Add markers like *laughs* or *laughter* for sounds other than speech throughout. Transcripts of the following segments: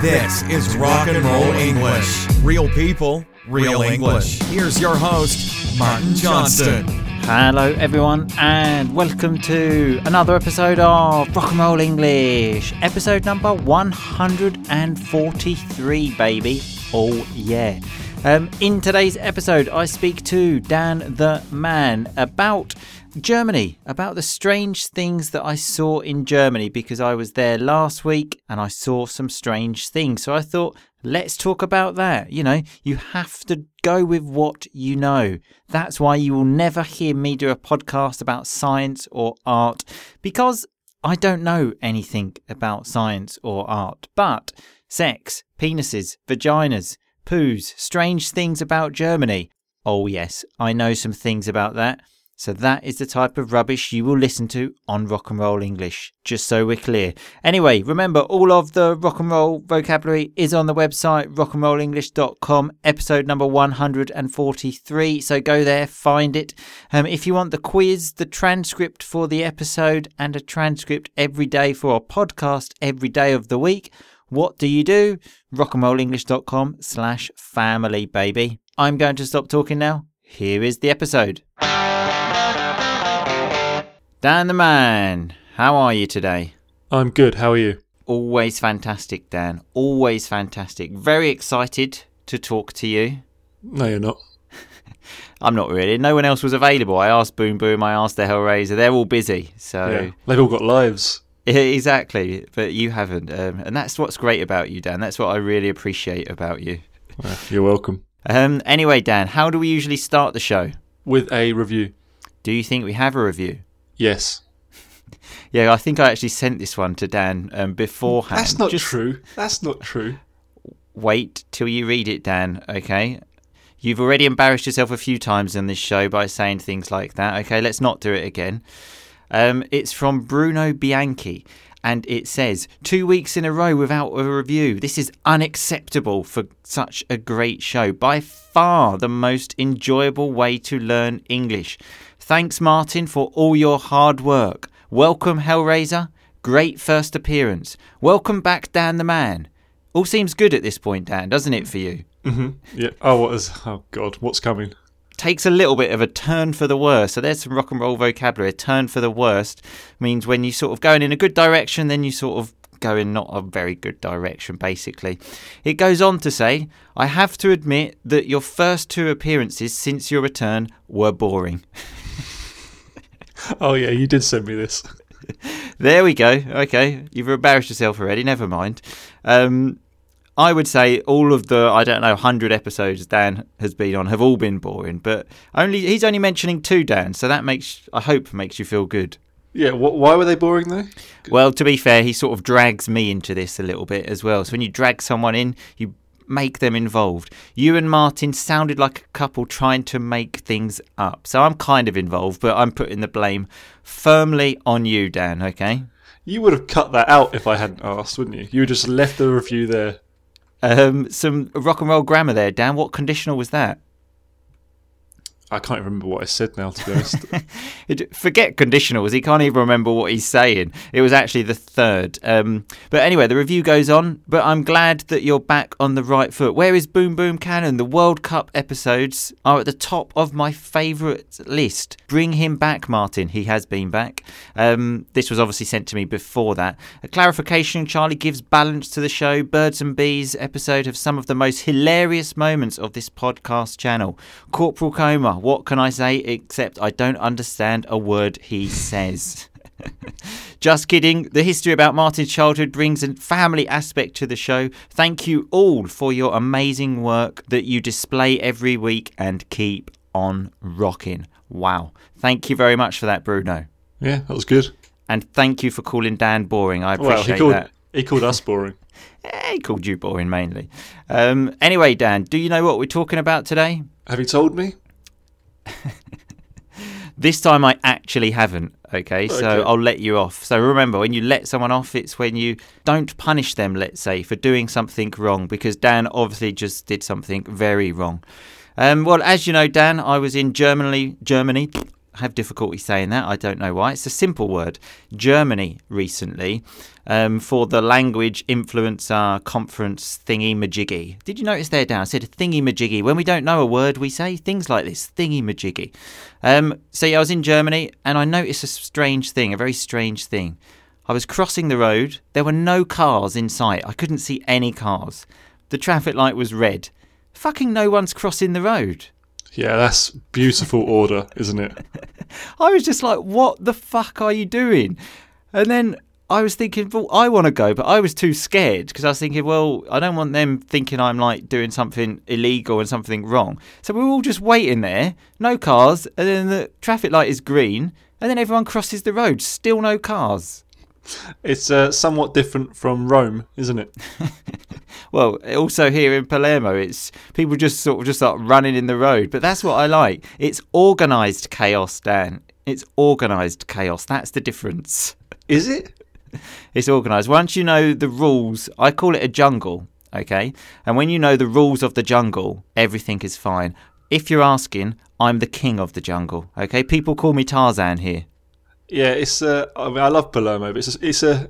This is Rock and Roll English. Real people, real English. Here's your host, Martin Johnston. Hello, everyone, and welcome to another episode of Rock and Roll English, episode number 143, baby. Oh, yeah. Um, in today's episode, I speak to Dan the Man about Germany, about the strange things that I saw in Germany because I was there last week and I saw some strange things. So I thought, let's talk about that. You know, you have to go with what you know. That's why you will never hear me do a podcast about science or art because I don't know anything about science or art. But sex, penises, vaginas, poos, strange things about Germany. Oh, yes, I know some things about that. So that is the type of rubbish you will listen to on Rock and Roll English, just so we're clear. Anyway, remember all of the rock and roll vocabulary is on the website rockandrollenglish.com, episode number 143. So go there, find it. Um, if you want the quiz, the transcript for the episode, and a transcript every day for our podcast every day of the week, what do you do? rockandrollenglish.com slash family, baby. I'm going to stop talking now. Here is the episode. Dan the man, how are you today? I'm good. How are you? Always fantastic, Dan. Always fantastic. Very excited to talk to you. No, you're not. *laughs* I'm not really. No one else was available. I asked Boom Boom, I asked the Hellraiser. They're all busy. So Yeah. They've all got lives. *laughs* exactly, but you haven't. Um, and that's what's great about you, Dan. That's what I really appreciate about you. Well, you're welcome. Um, anyway, Dan, how do we usually start the show? With a review. Do you think we have a review? Yes. *laughs* Yeah, I think I actually sent this one to Dan um, beforehand. That's not Just true. That's not true. Wait till you read it, Dan. Okay. You've already embarrassed yourself a few times on this show by saying things like that. Okay, let's not do it again. Um, it's from Bruno Bianchi, and it says two weeks in a row without a review. This is unacceptable for such a great show. By far the most enjoyable way to learn English. Thanks, Martin, for all your hard work. Welcome, Hellraiser. Great first appearance. Welcome back, Dan the Man. All seems good at this point, Dan, doesn't it for you? Mm-hmm. Yeah. Oh, what is? Oh God, what's coming? takes a little bit of a turn for the worse. So there's some rock and roll vocabulary. A turn for the worst means when you sort of going in a good direction, then you sort of go in not a very good direction, basically. It goes on to say, I have to admit that your first two appearances since your return were boring. *laughs* Oh yeah, you did send me this. *laughs* There we go. Okay, you've embarrassed yourself already. Never mind. Um, I would say all of the I don't know hundred episodes Dan has been on have all been boring, but only he's only mentioning two, Dan. So that makes I hope makes you feel good. Yeah. Wh- why were they boring though? Well, to be fair, he sort of drags me into this a little bit as well. So when you drag someone in, you make them involved. You and Martin sounded like a couple trying to make things up. So I'm kind of involved, but I'm putting the blame firmly on you, Dan. Okay. You would have cut that out if I hadn't asked, wouldn't you? You would just left the review there. Um, some rock and roll grammar there, Dan. What conditional was that? I can't remember what I said now, to be honest. *laughs* Forget conditionals. He can't even remember what he's saying. It was actually the third. Um, but anyway, the review goes on. But I'm glad that you're back on the right foot. Where is Boom Boom Cannon? The World Cup episodes are at the top of my favourite list. Bring him back, Martin. He has been back. Um, this was obviously sent to me before that. A clarification Charlie gives balance to the show. Birds and Bees episode have some of the most hilarious moments of this podcast channel. Corporal Coma, what can I say except I don't understand a word he says? *laughs* Just kidding. The history about Martin's childhood brings a family aspect to the show. Thank you all for your amazing work that you display every week and keep on rocking. Wow. Thank you very much for that, Bruno. yeah, that was good. And thank you for calling Dan boring. I Well, appreciate he called that. he called us boring. *laughs* He called you boring mainly. Um, anyway, Dan, do you know what we're talking about today? Have you told me? *laughs* This time I actually haven't. Okay, so Okay. I'll let you off. So remember, when you let someone off, it's when you don't punish them, let's say, for doing something wrong, because Dan obviously just did something very wrong. Um, well, as you know, Dan, I was in Germany. Germany. Have difficulty saying that. I don't know why. It's a simple word. Germany recently um, for the language influencer conference thingy majiggy. Did you notice there, Dan? I said thingy majiggy. When we don't know a word, we say things like this thingy majiggy. Um, so yeah, I was in Germany and I noticed a strange thing, a very strange thing. I was crossing the road. There were no cars in sight. I couldn't see any cars. The traffic light was red. Fucking no one's crossing the road. Yeah, that's beautiful order, isn't it? *laughs* I was just like, what the fuck are you doing? And then I was thinking, well, I want to go, but I was too scared because I was thinking, well, I don't want them thinking I'm like doing something illegal and something wrong. So we were all just waiting there, no cars, and then the traffic light is green, and then everyone crosses the road, still no cars. It's uh, somewhat different from Rome, isn't it? *laughs* Well, also here in Palermo, it's people just sort of just start running in the road. But that's what I like. It's organised chaos, Dan. It's organised chaos. That's the difference. Is it? *laughs* It's organised. Once you know the rules, I call it a jungle, okay? And when you know the rules of the jungle, everything is fine. If you're asking, I'm the king of the jungle, okay? People call me Tarzan here. Yeah, it's. Uh, I mean, I love Palermo, but it's a, it's a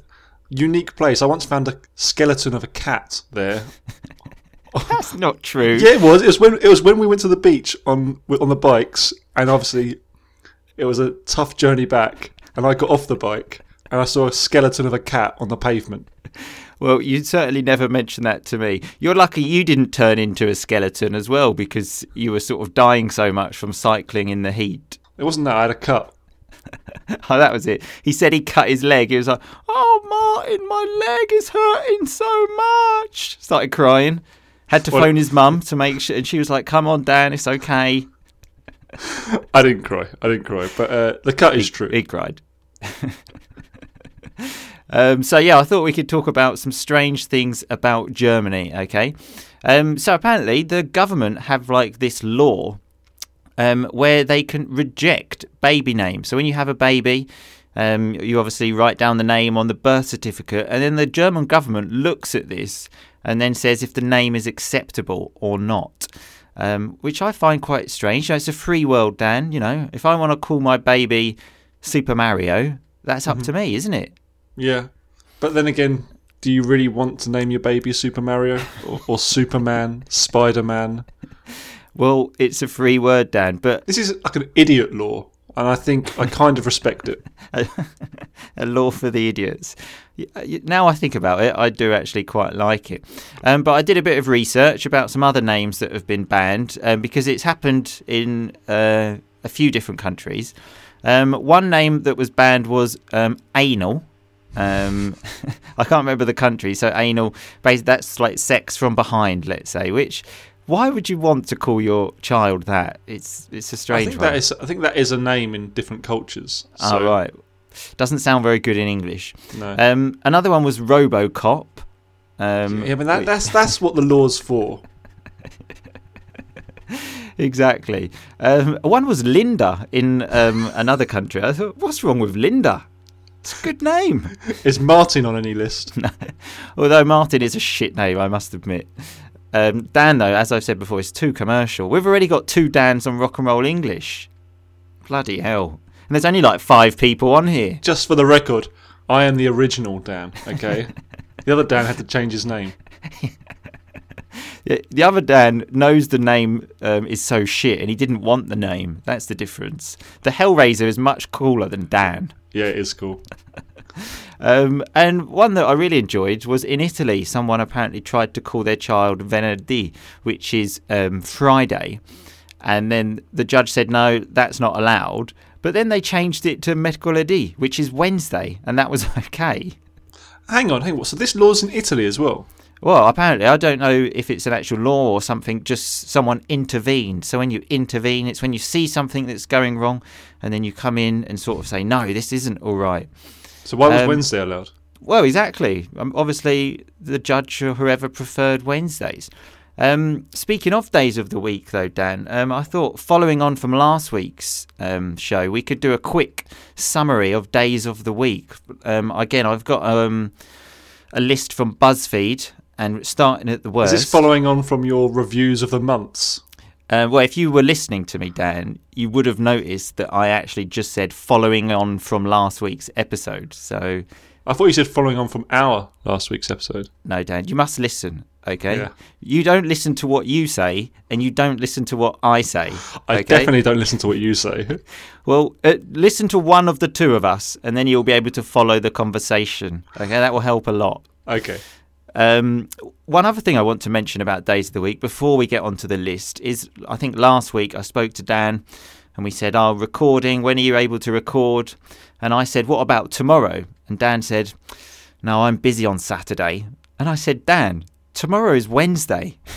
unique place. I once found a skeleton of a cat there. *laughs* That's not true. Yeah, it was. It was when it was when we went to the beach on on the bikes, and obviously, it was a tough journey back. And I got off the bike, and I saw a skeleton of a cat on the pavement. Well, you certainly never mentioned that to me. You're lucky you didn't turn into a skeleton as well because you were sort of dying so much from cycling in the heat. It wasn't that I had a cut. *laughs* Oh, that was it. He said he cut his leg. He was like, "Oh, Martin, my leg is hurting so much." Started crying. Had to Well- phone his mum to make sure, and she was like, "Come on, Dan, it's okay." *laughs* I didn't cry. I didn't cry. But uh, the cut is true. He cried. *laughs* um, so yeah, I thought we could talk about some strange things about Germany. Okay, um, so apparently the government have like this law um, where they can reject baby names. So when you have a baby, um, you obviously write down the name on the birth certificate, and then the German government looks at this and then says if the name is acceptable or not. Um, which I find quite strange. You know, it's a free world, Dan. You know, if I want to call my baby Super Mario, that's up to me, isn't it? Yeah. But then again, do you really want to name your baby Super Mario or, or Superman, Spider Man? *laughs* Well, it's a free word, Dan, but This is like an idiot law, and I think I kind of respect it. *laughs* a law for the idiots. Y- Now I think about it, I do actually quite like it. Um, but I did a bit of research about some other names that have been banned um, because it's happened in uh, a few different countries. Um, one name that was banned was um, anal. Um, *laughs* I can't remember the country, so anal. Basically, that's like sex from behind, let's say. Which, why would you want to call your child that? It's it's a I strange think one. that is. I think that is a name in different cultures. Oh, right. Doesn't sound very good in English. No. Um, another one was RoboCop. Um, yeah, but that, that's that's what the law's for. *laughs* exactly. Um, one was Linda in um, another country. I thought, what's wrong with Linda? It's a good name. *laughs* Is Martin on any list? *laughs* Although Martin is a shit name, I must admit. Um, Dan, though, as I've said before, is too commercial. We've already got two Dans on Rock and Roll English. Bloody hell. And there's only like five people on here. Just for the record, I am the original Dan. Okay. *laughs* the other Dan had to change his name. The the other Dan knows the name um, is so shit and he didn't want the name. That's the difference. The Hellraiser is much cooler than Dan. Yeah, it is cool. *laughs* Um, and one that I really enjoyed was in Italy. Someone apparently tried to call their child Venerdì, which is um, Friday. And then the judge said, no, that's not allowed. But then they changed it to Mercoledì, which is Wednesday. And that was *laughs* okay. Hang on, hang on. So this law's in Italy as well. Well, apparently, I don't know if it's an actual law or something, just someone intervened. So when you intervene, it's when you see something that's going wrong and then you come in and sort of say, no, this isn't all right. So why was Um, Wednesday allowed? Well, exactly. Um, obviously, the judge or whoever preferred Wednesdays. Um, speaking of days of the week, though, Dan, um, I thought following on from last week's um, show, we could do a quick summary of days of the week. Um, again, I've got um, a list from BuzzFeed, and starting at the worst. Is this following on from your reviews of the months? Uh, well, if you were listening to me, Dan, you would have noticed that I actually just said following on from last week's episode. So, I thought you said following on from our last week's episode. no, Dan, you must listen. Okay, Yeah. you don't listen to what you say, and you don't listen to what I say. I okay? definitely don't listen to what you say. *laughs* Well, uh, listen to one of the two of us, and then you'll be able to follow the conversation. Okay, that will help a lot. okay. Um, one other thing I want to mention about days of the week before we get onto the list is I think last week I spoke to Dan and we said, Oh, recording, when are you able to record? And I said, What about tomorrow? And Dan said, No, I'm busy on Saturday. And I said, Dan, tomorrow is Wednesday. *laughs*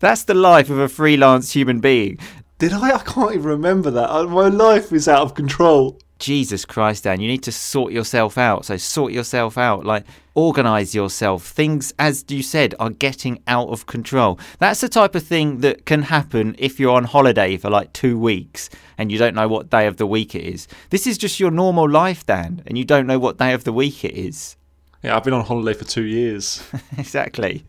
That's the life of a freelance human being. Did I? I can't even remember that. My life is out of control. Jesus Christ, Dan, you need to sort yourself out. So sort yourself out, like organize yourself. Things, as you said, are getting out of control. That's the type of thing that can happen if you're on holiday for like two weeks and you don't know what day of the week it is. This is just your normal life, Dan, and you don't know what day of the week it is. Yeah, I've been on holiday for two years. *laughs* *laughs* exactly.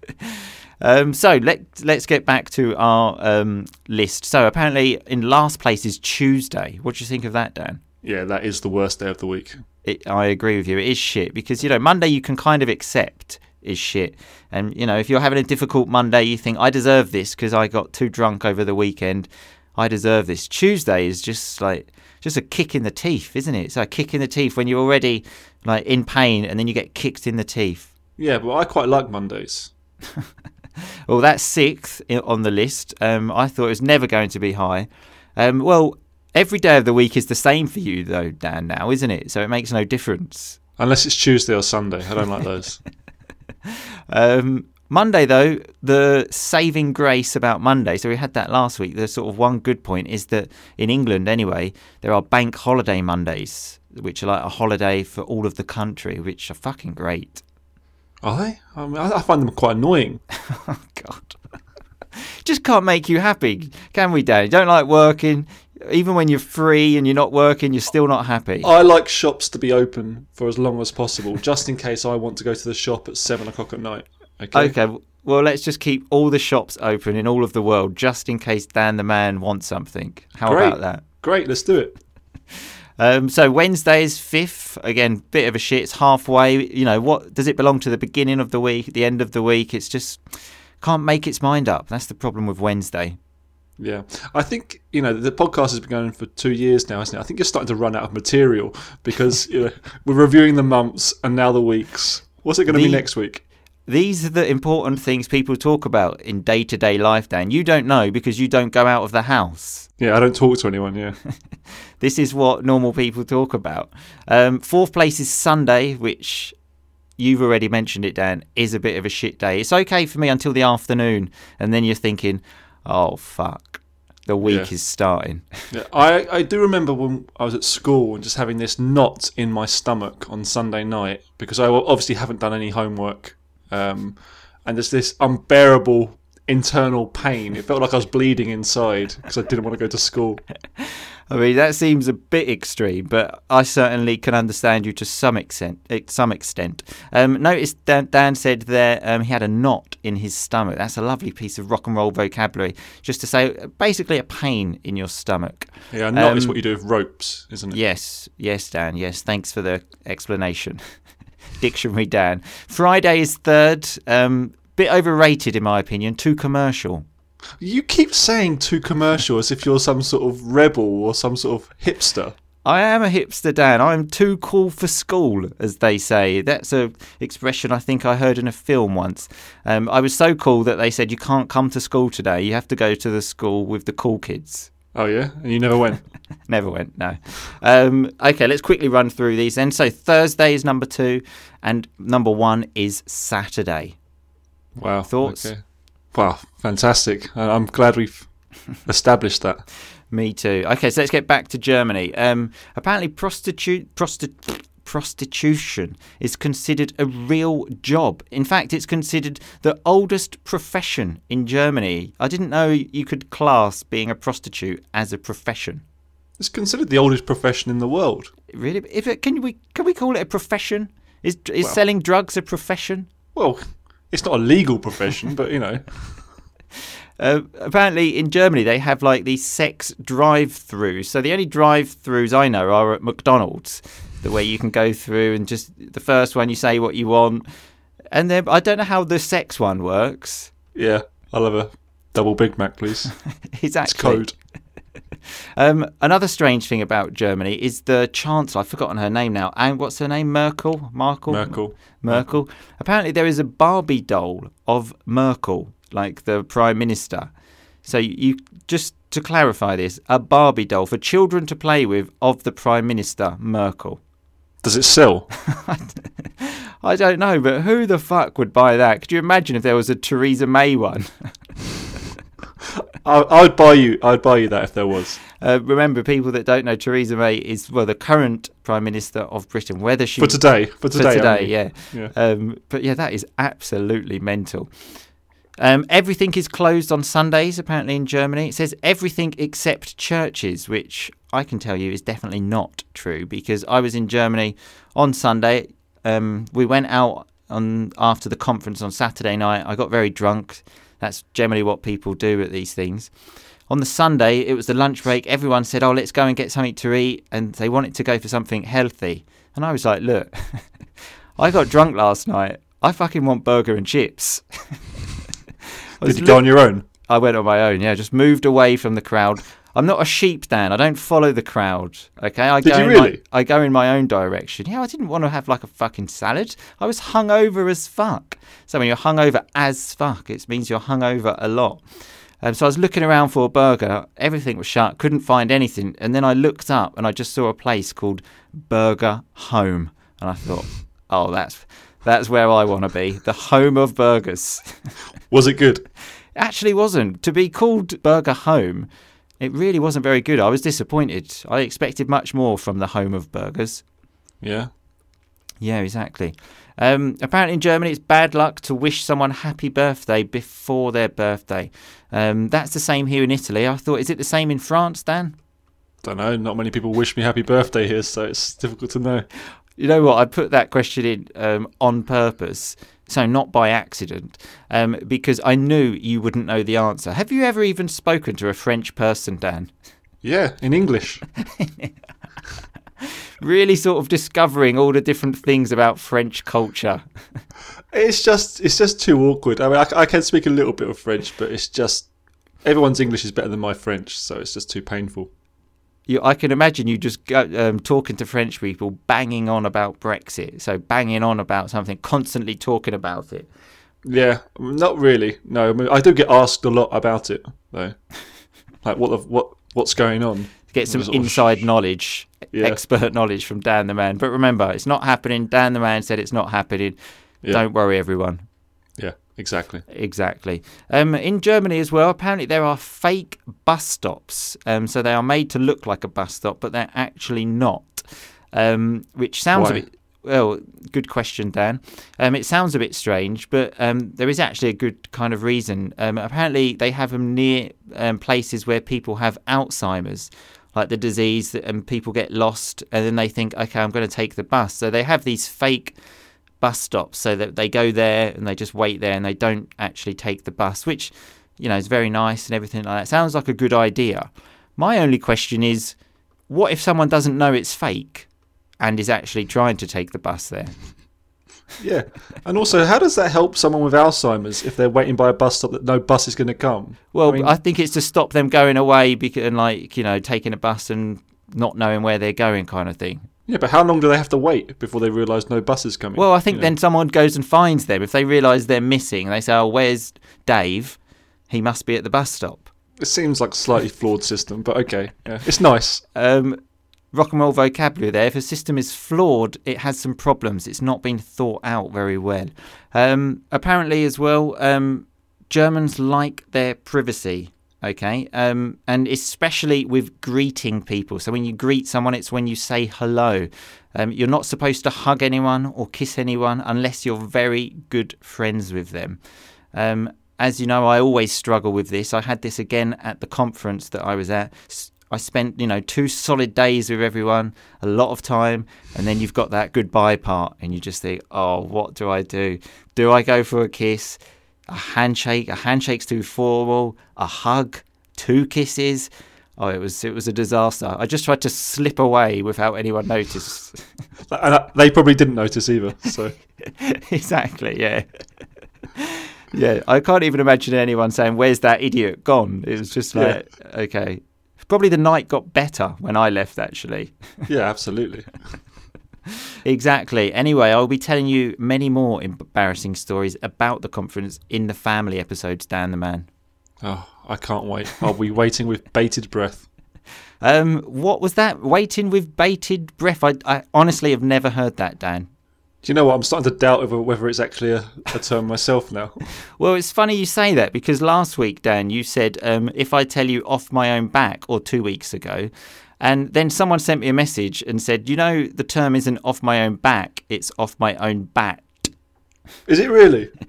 Um, so let let's get back to our um, list. So apparently, in last place is Tuesday. What do you think of that, Dan? Yeah, that is the worst day of the week. it, I agree with you. It is shit because you know Monday you can kind of accept is shit, and you know if you're having a difficult Monday, you think I deserve this because I got too drunk over the weekend. I deserve this. Tuesday is just like just a kick in the teeth, isn't it? It's like a kick in the teeth when you're already like in pain, and then you get kicked in the teeth. Yeah, but I quite like Mondays. *laughs* Well, that's sixth on the list. Um, I thought it was never going to be high. Um, well, every day of the week is the same for you, though, Dan. Now, isn't it? So it makes no difference. Unless it's Tuesday or Sunday. I don't like those. *laughs* Um, Monday, though, the saving grace about Monday, so we had that last week. The sort of one good point is that in England, anyway, there are bank holiday Mondays, which are like a holiday for all of the country, which are fucking great. Are they? I, mean, I I find them quite annoying. *laughs* Oh, God. *laughs* Just can't make you happy, can we, Dan? You don't like working. Even when you're free and you're not working, you're still not happy. I like shops to be open for as long as possible, just in case I want to go to the shop at seven o'clock at night. Okay. Okay, well, let's just keep all the shops open in all of the world just in case Dan the man wants something. How Great. about that? Great. Let's do it. *laughs* Um, so Wednesday is fifth. Again, bit of a shit. It's halfway. You know, what does it belong to the beginning of the week, the end of the week? It's just can't make its mind up. That's the problem with Wednesday. Yeah, I think you know the podcast has been going for two years now, isn't it? I think you're starting to run out of material because you know *laughs* we're reviewing the months and now the weeks. What's it going to be next week? These are the important things people talk about in day to day life, Dan. You don't know because you don't go out of the house. Yeah, I don't talk to anyone. Yeah, *laughs* This is what normal people talk about. Um, fourth place is Sunday, which you've already mentioned it, Dan, is a bit of a shit day. It's okay for me until the afternoon, and then you're thinking, oh, fuck, the week Yeah. is starting. *laughs* yeah. I I do remember when I was at school and just having this knot in my stomach on Sunday night because I obviously haven't done any homework, um, and there's this unbearable internal pain. It felt like I was bleeding inside because I didn't want to go to school. *laughs* I mean, that seems a bit extreme, but I certainly can understand you to some extent. eh, Some extent. Um, notice Dan, Dan said there um, he had a knot in his stomach. That's a lovely piece of rock and roll vocabulary, just to say uh, basically a pain in your stomach. Yeah, a knot is Um, what you do with ropes, isn't it? Yes, yes, Dan. Yes, thanks for the explanation. *laughs* Dictionary, Dan. Friday is third. Um, bit overrated, in my opinion. Too commercial. You keep saying too commercial as if you're some sort of rebel or some sort of hipster. I am a hipster, Dan. I'm too cool for school, as they say. That's a expression I think I heard in a film once. Um, I was so cool that they said you can't come to school today. You have to go to the school with the cool kids. Oh yeah, and you never went. *laughs* Never went, no. Um, okay, let's quickly run through these then. So Thursday is number two, and number one is Saturday. Wow. Thoughts? Okay. Wow, fantastic. I'm glad we've *laughs* established that. Me too. Okay, so let's get back to Germany. Um, apparently, prostitute, prosti- prostitution is considered a real job. In fact, it's considered the oldest profession in Germany. I didn't know you could class being a prostitute as a profession. It's considered the oldest profession in the world. Really? If it, can we can we call it a profession? Is is Well- selling drugs a profession? Well, it's not a legal profession, but you know, *laughs* Uh, apparently, in Germany, they have like these sex drive-throughs. So the only drive-throughs I know are at McDonald's, the way you can go through and just the first one you say what you want, and then I don't know how the sex one works. Yeah, I'll have a double Big Mac, please. Exactly. *laughs* It's code. *laughs* Um, another strange thing about Germany is the chancellor. I've forgotten her name now. And what's her name? Merkel. Merkel. Merkel. Merkel. Apparently, there is a Barbie doll of Merkel, like the prime minister. So you, you just to clarify this, a Barbie doll for children to play with of the prime minister Merkel. Does it sell? *laughs* I don't know, but who the fuck would buy that? Could you imagine if there was a Theresa May one? *laughs* I, I'd buy you. I'd buy you that if there was. Uh, remember, people that don't know, Theresa May is well the current prime minister of Britain. Whether she For today. For today. for today, yeah. Yeah. Um, but yeah, that is absolutely mental. Um, everything is closed on Sundays, apparently in Germany. It says everything except churches, which I can tell you is definitely not true because I was in Germany on Sunday. Um, we went out on after the conference on Saturday night. I got very drunk. That's generally what people do at these things. On the Sunday, it was the lunch break. Everyone said, "Oh, let's go and get something to eat," and they wanted to go for something healthy. And I was like, "Look, *laughs* I got drunk last night. I fucking want burger and chips." *laughs* Did you go on your own? I went on my own. Yeah, just moved away from the crowd. I'm not a sheep, Dan. I don't follow the crowd. Okay, I Did go you really? My, I go in my own direction. Yeah, I didn't want to have like a fucking salad. I was hungover as fuck. So when you're hungover as fuck, it means you're hungover a lot. Um, so I was looking around for a burger. Everything was shut. Couldn't find anything. And then I looked up and I just saw a place called Burger Home. And I thought, oh, that's that's where I want to be. The home of burgers. Was it good? *laughs* actually wasn't. To be called Burger Home, it really wasn't very good. I was disappointed. I expected much more from the home of burgers. Yeah. Yeah, exactly. Um, apparently, in Germany, it's bad luck to wish someone happy birthday before their birthday. Um, that's the same here in Italy. I thought, is it the same in France, Dan? Don't know. Not many people wish me happy birthday here, so it's difficult to know. You know what? I put that question in um, on purpose, so not by accident, um, because I knew you wouldn't know the answer. Have you ever even spoken to a French person, Dan? Yeah, in English. *laughs* really sort of discovering all the different things about French culture. It's just it's just too awkward. I mean, I, I can speak a little bit of French, but it's just everyone's English is better than my French, so it's just too painful. You, I can imagine you just go, um, talking to French people, banging on about Brexit. So banging on about something, constantly talking about it. Yeah, not really. No, I, mean, I do get asked a lot about it though. *laughs* like what the, what what's going on? Get some inside knowledge, Yeah. expert knowledge from Dan the Man. But remember, it's not happening. Dan the Man said it's not happening. Yeah. Don't worry, everyone. Exactly. Exactly. Um, in Germany as well, apparently there are fake bus stops. Um, so they are made to look like a bus stop, but they're actually not. Um, which sounds Why? a bit. Well, good question, Dan. Um, it sounds a bit strange, but um, there is actually a good kind of reason. Um, apparently, they have them near um, places where people have Alzheimer's, like the disease, that, and people get lost, and then they think, okay, I'm going to take the bus. So they have these fake bus stops so that they go there and they just wait there and they don't actually take the bus, which, you know, is very nice and everything like that. Sounds like a good idea. My only question is what if someone doesn't know it's fake and is actually trying to take the bus there? *laughs* Yeah, and also, how does that help someone with Alzheimer's if they're waiting by a bus stop that no bus is going to come? Well, I I, think it's to stop them going away because, and like, you know, taking a bus and not knowing where they're going kind of thing. Yeah, but how long do they have to wait before they realise no bus is coming? Well, I think You know? then someone goes and finds them. If they realise they're missing, they say, oh, where's Dave? He must be at the bus stop. it seems like a slightly flawed system, but okay, yeah. it's nice. um, rock and roll vocabulary there. If a system is flawed, it has some problems. It's not been thought out very well. Um, apparently, as well, um, Germans like their privacy. Okay, um, and especially with greeting people. So when you greet someone, it's when you say hello. Um, you're not supposed to hug anyone or kiss anyone unless you're very good friends with them. Um, as you know, I always struggle with this. I had this again at the conference that I was at. I spent, you know, two solid days with everyone, a lot of time, and then you've got that goodbye part, and you just think, oh, what do I do? Do I go for a kiss? A handshake. A handshake's too formal. A hug, two kisses. Oh, it was it was a disaster. I just tried to slip away without anyone notice. *laughs* And uh, they probably didn't notice either. So *laughs* exactly, yeah. yeah, I can't even imagine anyone saying, Where's that idiot gone? It was just like, okay. Probably the night got better when I left, actually. yeah, absolutely. *laughs* Exactly. Anyway, I'll be telling you many more embarrassing stories about the conference in the family episodes, Dan the Man. Oh, I can't wait. I'll be waiting with bated breath. Um, what was that? Waiting with bated breath. I, I honestly have never heard that, Dan. Do you know what? I'm starting to doubt whether, whether it's actually a, a term myself now. *laughs* Well, it's funny you say that because last week, Dan, you said um, if I tell you off my own back, or two weeks ago, and then someone sent me a message and said, you know, the term isn't off my own back, it's off my own bat. Is it really? *laughs*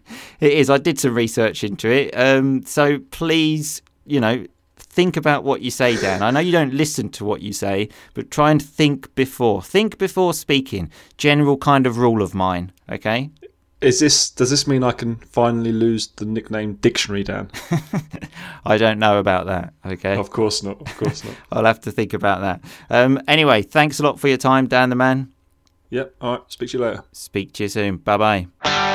It is. I did some research into it. Um, so please, you know, think about what you say, Dan. I know you don't listen to what you say, but try and think before. Think before speaking. General kind of rule of mine. Okay. Is this? Does this mean I can finally lose the nickname Dictionary Dan? *laughs* I don't know about that. Okay. Of course not. Of course not. *laughs* I'll have to think about that. Um, anyway, thanks a lot for your time, Dan the man. Yep. All right. Speak to you later. Speak to you soon. Bye bye.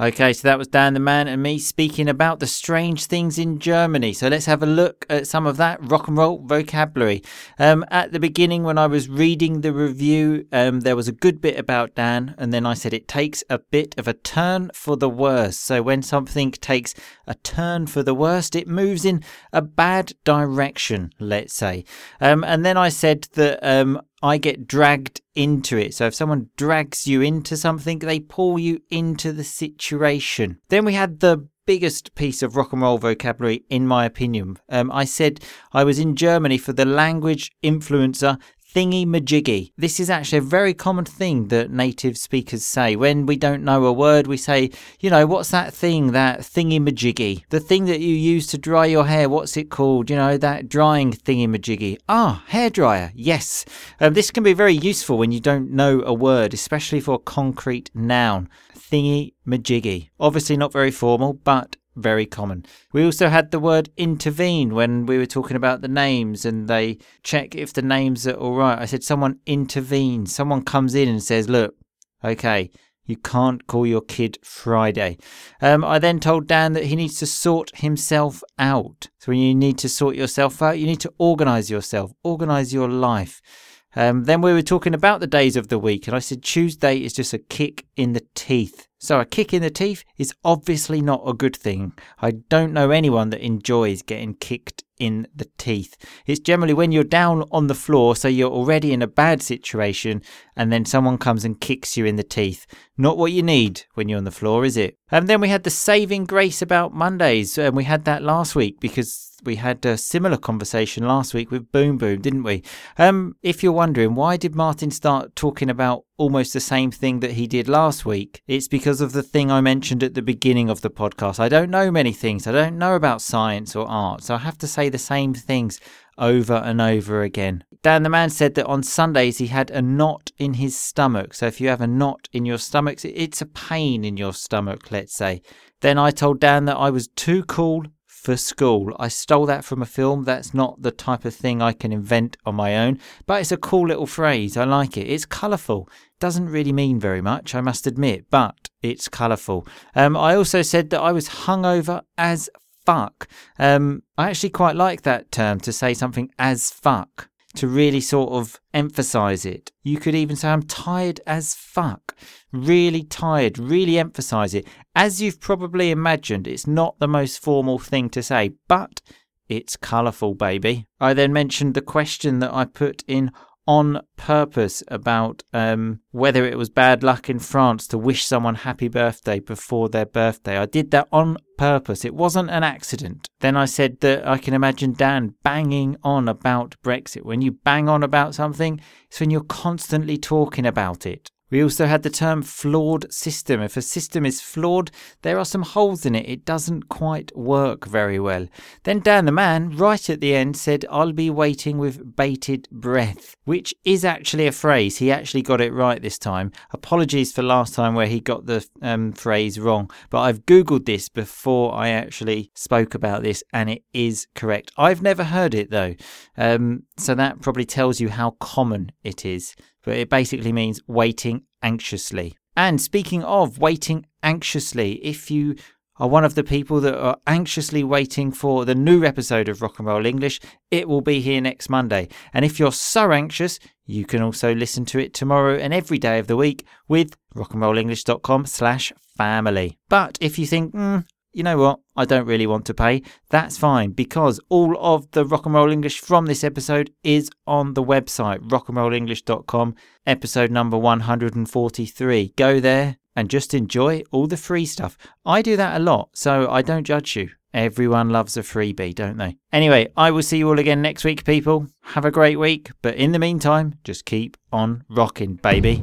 Okay, so that was Dan the Man and me speaking about the strange things in Germany. So let's have a look at some of that rock and roll vocabulary. Um, at the beginning, when I was reading the review, um, there was a good bit about Dan, and then I said it takes a bit of a turn for the worse. So when something takes a turn for the worst, it moves in a bad direction, let's say. Um, and then I said that um, I get dragged into it. So if someone drags you into something, they pull you into the situation. Then we had the biggest piece of rock and roll vocabulary, in my opinion. Um, I said I was in Germany for the language influencer thingy majiggy. This is actually a very common thing that native speakers say. When we don't know a word, we say, you know, what's that thing, that thingy majiggy? The thing that you use to dry your hair, what's it called? You know, that drying thingy majiggy. Ah, hairdryer, yes. Um, this can be very useful when you don't know a word, especially for a concrete noun. Thingy majiggy. Obviously not very formal, but very common. We also had the word intervene when we were talking about the names and they check if the names are all right. I said someone intervenes. Someone comes in and says, look, okay, you can't call your kid Friday. Um, I then told Dan that he needs to sort himself out. So when you need to sort yourself out, you need to organize yourself, organize your life. Um, then we were talking about the days of the week, and I said Tuesday is just a kick in the teeth. So, a kick in the teeth is obviously not a good thing. I don't know anyone that enjoys getting kicked in the teeth. It's generally when you're down on the floor, so you're already in a bad situation, and then someone comes and kicks you in the teeth. Not what you need when you're on the floor, is it? And then we had the saving grace about Mondays, and we had that last week because we had a similar conversation last week with Boom Boom, didn't we? Um, if you're wondering, why did Martin start talking about almost the same thing that he did last week? It's because of the thing I mentioned at the beginning of the podcast. I don't know many things. I don't know about science or art, so I have to say the same things over and over again. Dan the man said that on Sundays he had a knot in his stomach. So if you have a knot in your stomach, it's a pain in your stomach, let's say. Then I told Dan that I was too cool for school. I stole that from a film. That's not the type of thing I can invent on my own, but it's a cool little phrase. I like it. It's colourful. Doesn't really mean very much, I must admit, but it's colourful. Um, I also said that I was hungover as fuck. Um, I actually quite like that term to say something as fuck to really sort of emphasize it. You could even say, I'm tired as fuck. Really tired, really emphasize it. As you've probably imagined, it's not the most formal thing to say, but it's colourful, baby. I then mentioned the question that I put in on purpose about um, whether it was bad luck in France to wish someone happy birthday before their birthday. I did that on purpose. It wasn't an accident. Then I said that I can imagine Dan banging on about Brexit. When you bang on about something, it's when you're constantly talking about it. We also had the term flawed system. If a system is flawed, there are some holes in it. It doesn't quite work very well. Then Dan the man, right at the end, said, I'll be waiting with bated breath, which is actually a phrase. He actually got it right this time. Apologies for last time where he got the um, phrase wrong, but I've Googled this before I actually spoke about this and it is correct. I've never heard it though, um, so that probably tells you how common it is but it basically means waiting anxiously. And speaking of waiting anxiously, if you are one of the people that are anxiously waiting for the new episode of Rock and Roll English, it will be here next Monday. And if you're so anxious, you can also listen to it tomorrow and every day of the week with rockandrollenglish.com slash family. But if you think, mm, you know what, I don't really want to pay, that's fine because all of the rock and roll English from this episode is on the website, rockandrollenglish.com, episode number 143. Go there and just enjoy all the free stuff. I do that a lot, so I don't judge you. Everyone loves a freebie, don't they? Anyway, I will see you all again next week, people. Have a great week, but in the meantime, just keep on rocking, baby.